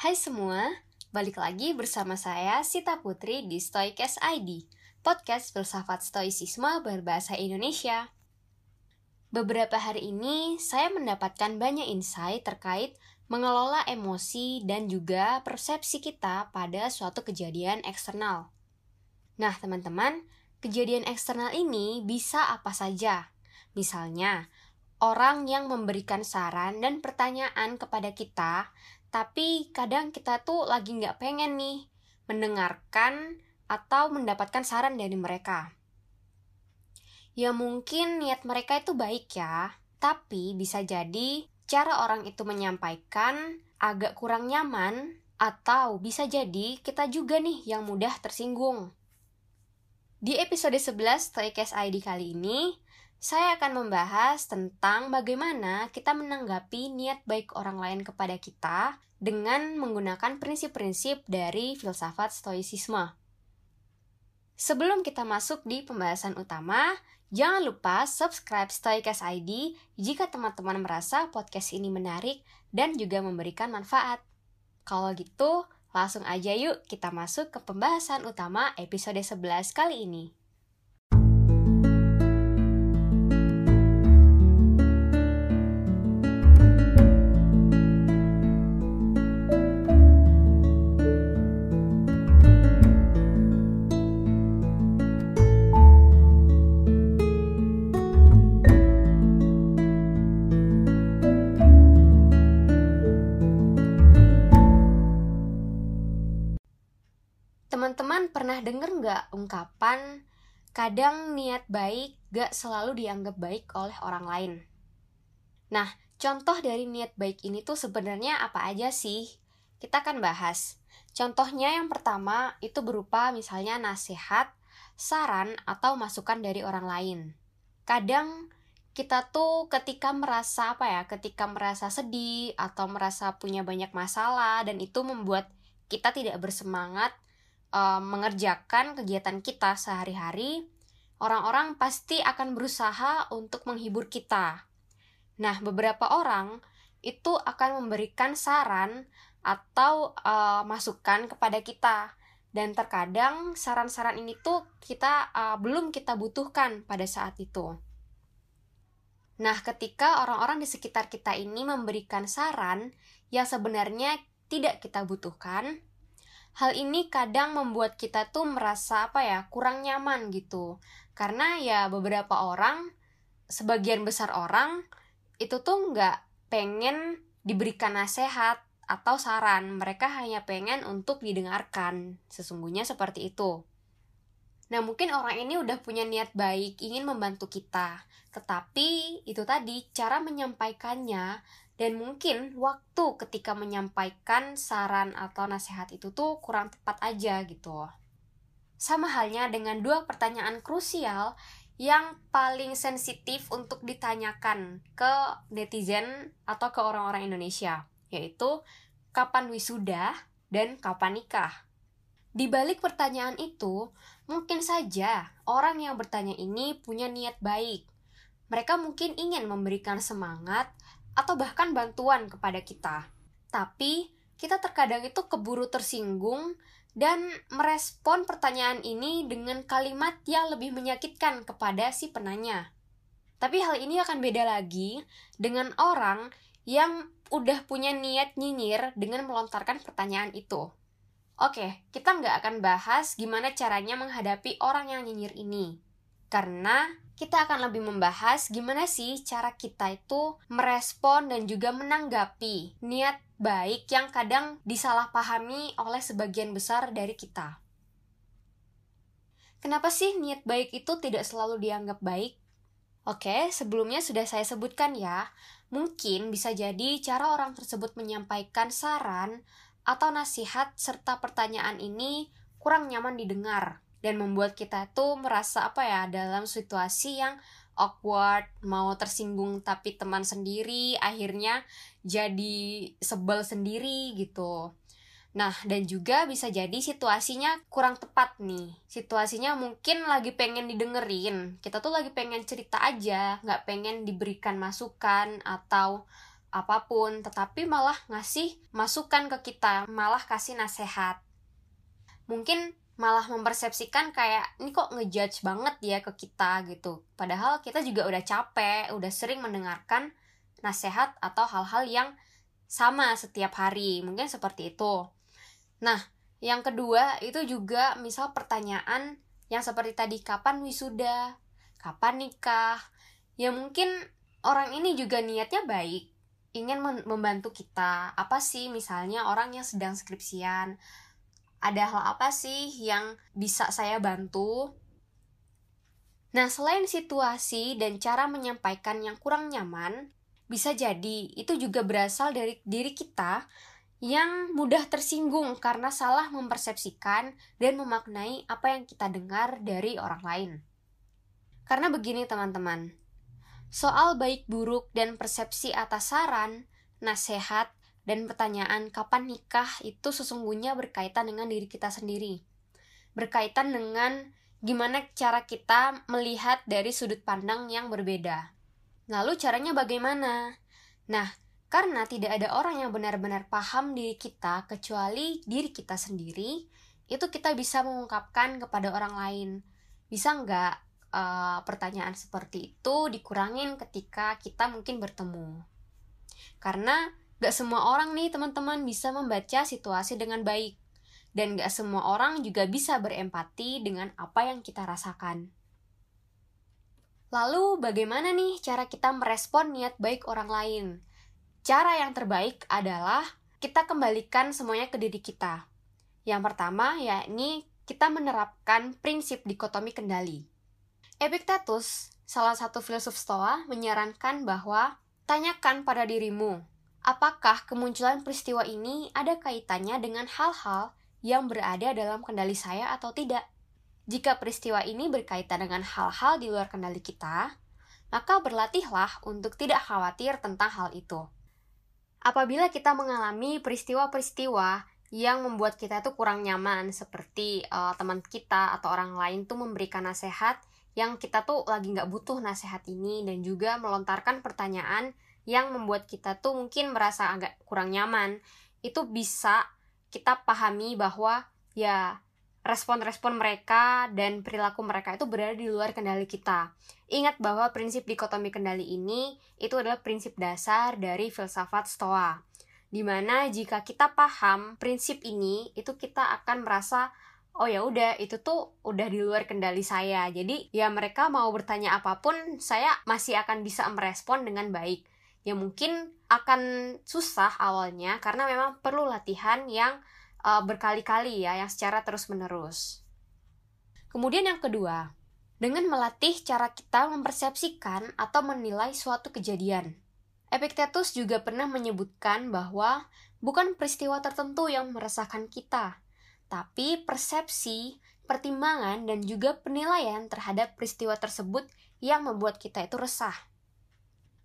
Hai semua, balik lagi bersama saya Sita Putri di Stoikes ID, podcast filsafat stoicisme berbahasa Indonesia. Beberapa hari ini saya mendapatkan banyak insight terkait mengelola emosi dan juga persepsi kita pada suatu kejadian eksternal. Nah, teman-teman, kejadian eksternal ini bisa apa saja. Misalnya, orang yang memberikan saran dan pertanyaan kepada kita tapi kadang kita tuh lagi nggak pengen nih mendengarkan atau mendapatkan saran dari mereka. Ya mungkin niat mereka itu baik ya, tapi bisa jadi cara orang itu menyampaikan agak kurang nyaman atau bisa jadi kita juga nih yang mudah tersinggung. Di episode 11 Toycast ID kali ini, saya akan membahas tentang bagaimana kita menanggapi niat baik orang lain kepada kita dengan menggunakan prinsip-prinsip dari filsafat stoicisme. Sebelum kita masuk di pembahasan utama, jangan lupa subscribe Stoikas ID jika teman-teman merasa podcast ini menarik dan juga memberikan manfaat. Kalau gitu, langsung aja yuk kita masuk ke pembahasan utama episode 11 kali ini. Pernah denger nggak ungkapan kadang niat baik gak selalu dianggap baik oleh orang lain? Nah, contoh dari niat baik ini tuh sebenarnya apa aja sih? Kita akan bahas. Contohnya yang pertama itu berupa misalnya nasihat, saran, atau masukan dari orang lain. Kadang kita tuh ketika merasa apa ya, ketika merasa sedih atau merasa punya banyak masalah dan itu membuat kita tidak bersemangat uh, mengerjakan kegiatan kita sehari-hari, orang-orang pasti akan berusaha untuk menghibur kita. Nah, beberapa orang itu akan memberikan saran atau uh, masukan kepada kita dan terkadang saran-saran ini tuh kita uh, belum kita butuhkan pada saat itu. Nah, ketika orang-orang di sekitar kita ini memberikan saran yang sebenarnya tidak kita butuhkan, hal ini kadang membuat kita tuh merasa apa ya kurang nyaman gitu. Karena ya beberapa orang sebagian besar orang itu tuh nggak pengen diberikan nasihat atau saran. Mereka hanya pengen untuk didengarkan. Sesungguhnya seperti itu. Nah mungkin orang ini udah punya niat baik ingin membantu kita. Tetapi itu tadi cara menyampaikannya dan mungkin waktu ketika menyampaikan saran atau nasihat itu tuh kurang tepat aja gitu. Sama halnya dengan dua pertanyaan krusial yang paling sensitif untuk ditanyakan ke netizen atau ke orang-orang Indonesia, yaitu kapan wisuda dan kapan nikah. Di balik pertanyaan itu, mungkin saja orang yang bertanya ini punya niat baik. Mereka mungkin ingin memberikan semangat atau bahkan bantuan kepada kita. Tapi kita terkadang itu keburu tersinggung dan merespon pertanyaan ini dengan kalimat yang lebih menyakitkan kepada si penanya. Tapi hal ini akan beda lagi dengan orang yang udah punya niat nyinyir dengan melontarkan pertanyaan itu. Oke, kita nggak akan bahas gimana caranya menghadapi orang yang nyinyir ini. Karena kita akan lebih membahas gimana sih cara kita itu merespon dan juga menanggapi niat baik yang kadang disalahpahami oleh sebagian besar dari kita. Kenapa sih niat baik itu tidak selalu dianggap baik? Oke, sebelumnya sudah saya sebutkan ya, mungkin bisa jadi cara orang tersebut menyampaikan saran atau nasihat serta pertanyaan ini kurang nyaman didengar dan membuat kita tuh merasa apa ya dalam situasi yang awkward, mau tersinggung tapi teman sendiri, akhirnya jadi sebel sendiri gitu. Nah, dan juga bisa jadi situasinya kurang tepat nih. Situasinya mungkin lagi pengen didengerin. Kita tuh lagi pengen cerita aja, nggak pengen diberikan masukan atau apa pun, tetapi malah ngasih masukan ke kita, malah kasih nasihat. Mungkin malah mempersepsikan kayak ini kok ngejudge banget ya ke kita gitu. Padahal kita juga udah capek, udah sering mendengarkan nasihat atau hal-hal yang sama setiap hari. Mungkin seperti itu. Nah, yang kedua itu juga misal pertanyaan yang seperti tadi kapan wisuda, kapan nikah. Ya mungkin orang ini juga niatnya baik, ingin membantu kita. Apa sih misalnya orang yang sedang skripsian ada hal apa sih yang bisa saya bantu? Nah, selain situasi dan cara menyampaikan yang kurang nyaman, bisa jadi itu juga berasal dari diri kita yang mudah tersinggung karena salah mempersepsikan dan memaknai apa yang kita dengar dari orang lain. Karena begini teman-teman, soal baik buruk dan persepsi atas saran, nasihat, dan pertanyaan kapan nikah itu sesungguhnya berkaitan dengan diri kita sendiri. Berkaitan dengan gimana cara kita melihat dari sudut pandang yang berbeda. Lalu caranya bagaimana? Nah, karena tidak ada orang yang benar-benar paham diri kita kecuali diri kita sendiri, itu kita bisa mengungkapkan kepada orang lain. Bisa nggak uh, pertanyaan seperti itu dikurangin ketika kita mungkin bertemu? Karena Gak semua orang nih teman-teman bisa membaca situasi dengan baik. Dan gak semua orang juga bisa berempati dengan apa yang kita rasakan. Lalu bagaimana nih cara kita merespon niat baik orang lain? Cara yang terbaik adalah kita kembalikan semuanya ke diri kita. Yang pertama yakni kita menerapkan prinsip dikotomi kendali. Epictetus, salah satu filsuf Stoa, menyarankan bahwa tanyakan pada dirimu, apakah kemunculan peristiwa ini ada kaitannya dengan hal-hal yang berada dalam kendali saya atau tidak. Jika peristiwa ini berkaitan dengan hal-hal di luar kendali kita, maka berlatihlah untuk tidak khawatir tentang hal itu. Apabila kita mengalami peristiwa-peristiwa yang membuat kita tuh kurang nyaman, seperti uh, teman kita atau orang lain tuh memberikan nasihat yang kita tuh lagi nggak butuh nasihat ini dan juga melontarkan pertanyaan yang membuat kita tuh mungkin merasa agak kurang nyaman itu bisa kita pahami bahwa ya respon-respon mereka dan perilaku mereka itu berada di luar kendali kita. Ingat bahwa prinsip dikotomi kendali ini itu adalah prinsip dasar dari filsafat Stoa. Di mana jika kita paham prinsip ini, itu kita akan merasa oh ya udah itu tuh udah di luar kendali saya. Jadi ya mereka mau bertanya apa pun, saya masih akan bisa merespon dengan baik ya mungkin akan susah awalnya karena memang perlu latihan yang uh, berkali-kali ya, yang secara terus-menerus. Kemudian yang kedua, dengan melatih cara kita mempersepsikan atau menilai suatu kejadian. Epictetus juga pernah menyebutkan bahwa bukan peristiwa tertentu yang meresahkan kita, tapi persepsi, pertimbangan, dan juga penilaian terhadap peristiwa tersebut yang membuat kita itu resah.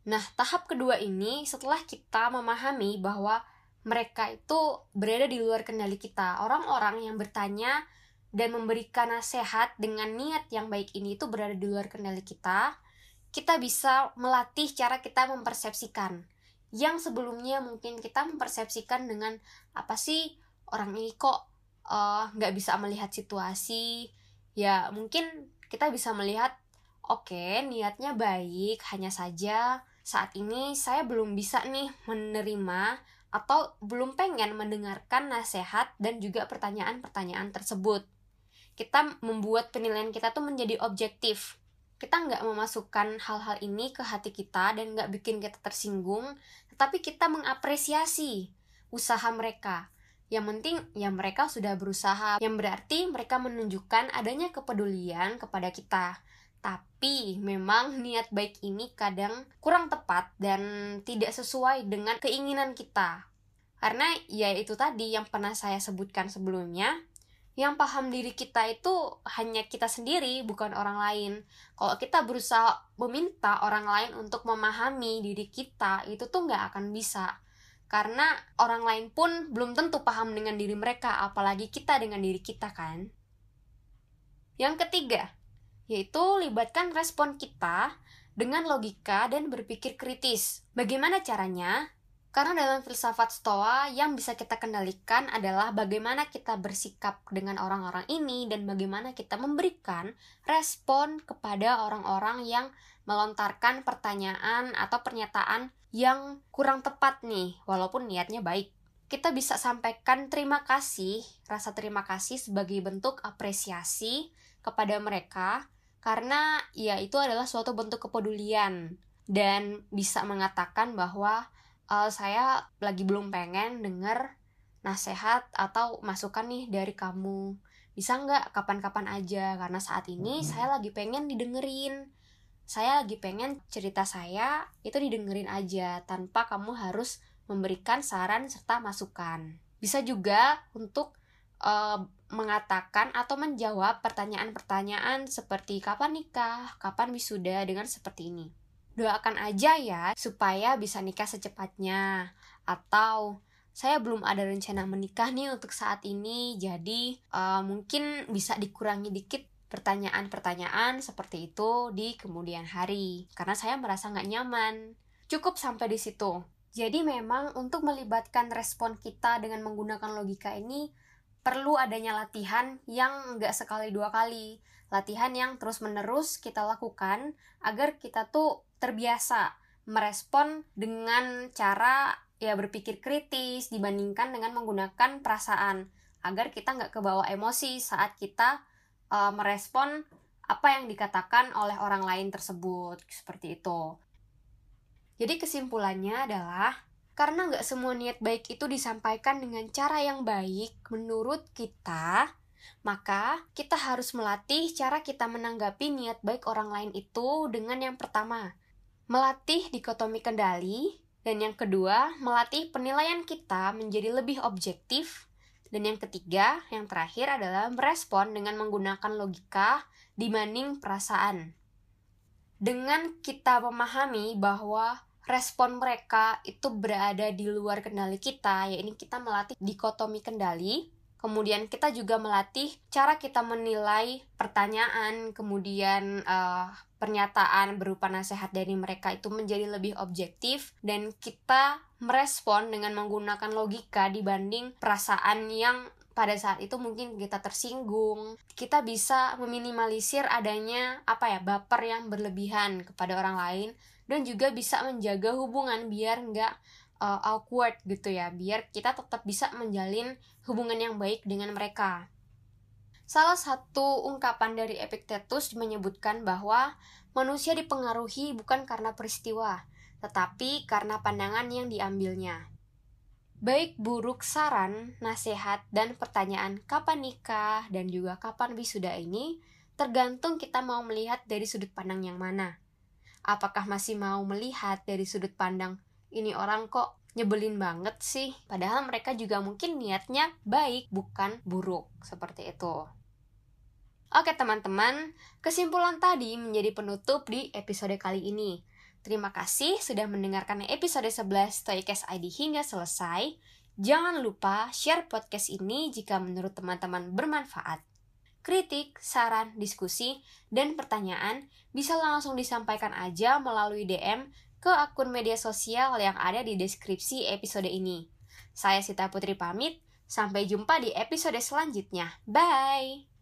Nah, tahap kedua ini setelah kita memahami bahwa mereka itu berada di luar kendali kita. Orang-orang yang bertanya dan memberikan nasihat dengan niat yang baik ini itu berada di luar kendali kita. Kita bisa melatih cara kita mempersepsikan. Yang sebelumnya mungkin kita mempersepsikan dengan apa sih orang ini kok eh, nggak uh, bisa melihat situasi. Ya mungkin kita bisa melihat oke okay, niatnya baik hanya saja saat ini saya belum bisa nih menerima atau belum pengen mendengarkan nasihat dan juga pertanyaan-pertanyaan tersebut. Kita membuat penilaian kita tuh menjadi objektif. Kita nggak memasukkan hal-hal ini ke hati kita dan nggak bikin kita tersinggung, tetapi kita mengapresiasi usaha mereka. Yang penting ya mereka sudah berusaha, yang berarti mereka menunjukkan adanya kepedulian kepada kita tapi memang niat baik ini kadang kurang tepat dan tidak sesuai dengan keinginan kita. Karena ya itu tadi yang pernah saya sebutkan sebelumnya, yang paham diri kita itu hanya kita sendiri, bukan orang lain. Kalau kita berusaha meminta orang lain untuk memahami diri kita, itu tuh nggak akan bisa. Karena orang lain pun belum tentu paham dengan diri mereka, apalagi kita dengan diri kita kan. Yang ketiga, yaitu libatkan respon kita dengan logika dan berpikir kritis. Bagaimana caranya? Karena dalam filsafat Stoa yang bisa kita kendalikan adalah bagaimana kita bersikap dengan orang-orang ini dan bagaimana kita memberikan respon kepada orang-orang yang melontarkan pertanyaan atau pernyataan yang kurang tepat nih, walaupun niatnya baik. Kita bisa sampaikan terima kasih, rasa terima kasih sebagai bentuk apresiasi kepada mereka karena ya itu adalah suatu bentuk kepedulian. Dan bisa mengatakan bahwa uh, saya lagi belum pengen denger nasihat atau masukan nih dari kamu. Bisa nggak kapan-kapan aja? Karena saat ini hmm. saya lagi pengen didengerin. Saya lagi pengen cerita saya itu didengerin aja tanpa kamu harus memberikan saran serta masukan. Bisa juga untuk uh, mengatakan atau menjawab pertanyaan-pertanyaan seperti kapan nikah, kapan wisuda? dengan seperti ini. Doakan aja ya supaya bisa nikah secepatnya. Atau saya belum ada rencana menikah nih untuk saat ini jadi uh, mungkin bisa dikurangi dikit pertanyaan-pertanyaan seperti itu di kemudian hari karena saya merasa nggak nyaman. Cukup sampai di situ. Jadi memang untuk melibatkan respon kita dengan menggunakan logika ini perlu adanya latihan yang nggak sekali dua kali. Latihan yang terus menerus kita lakukan agar kita tuh terbiasa merespon dengan cara ya berpikir kritis dibandingkan dengan menggunakan perasaan. Agar kita nggak kebawa emosi saat kita uh, merespon apa yang dikatakan oleh orang lain tersebut. Seperti itu. Jadi kesimpulannya adalah karena nggak semua niat baik itu disampaikan dengan cara yang baik menurut kita, maka kita harus melatih cara kita menanggapi niat baik orang lain itu dengan yang pertama, melatih dikotomi kendali, dan yang kedua, melatih penilaian kita menjadi lebih objektif, dan yang ketiga, yang terakhir adalah merespon dengan menggunakan logika dibanding perasaan. Dengan kita memahami bahwa respon mereka itu berada di luar kendali kita, yaitu kita melatih dikotomi kendali, Kemudian kita juga melatih cara kita menilai pertanyaan, kemudian uh, pernyataan berupa nasihat dari mereka itu menjadi lebih objektif dan kita merespon dengan menggunakan logika dibanding perasaan yang pada saat itu mungkin kita tersinggung kita bisa meminimalisir adanya apa ya baper yang berlebihan kepada orang lain dan juga bisa menjaga hubungan biar nggak uh, awkward gitu ya biar kita tetap bisa menjalin hubungan yang baik dengan mereka Salah satu ungkapan dari Epictetus menyebutkan bahwa manusia dipengaruhi bukan karena peristiwa, tetapi karena pandangan yang diambilnya. Baik buruk saran, nasihat, dan pertanyaan kapan nikah dan juga kapan wisuda ini tergantung kita mau melihat dari sudut pandang yang mana. Apakah masih mau melihat dari sudut pandang ini orang kok nyebelin banget sih padahal mereka juga mungkin niatnya baik bukan buruk seperti itu Oke teman-teman, kesimpulan tadi menjadi penutup di episode kali ini. Terima kasih sudah mendengarkan episode 11 Stoikes ID hingga selesai. Jangan lupa share podcast ini jika menurut teman-teman bermanfaat. Kritik, saran, diskusi, dan pertanyaan bisa langsung disampaikan aja melalui DM ke akun media sosial yang ada di deskripsi episode ini. Saya Sita Putri pamit, sampai jumpa di episode selanjutnya. Bye!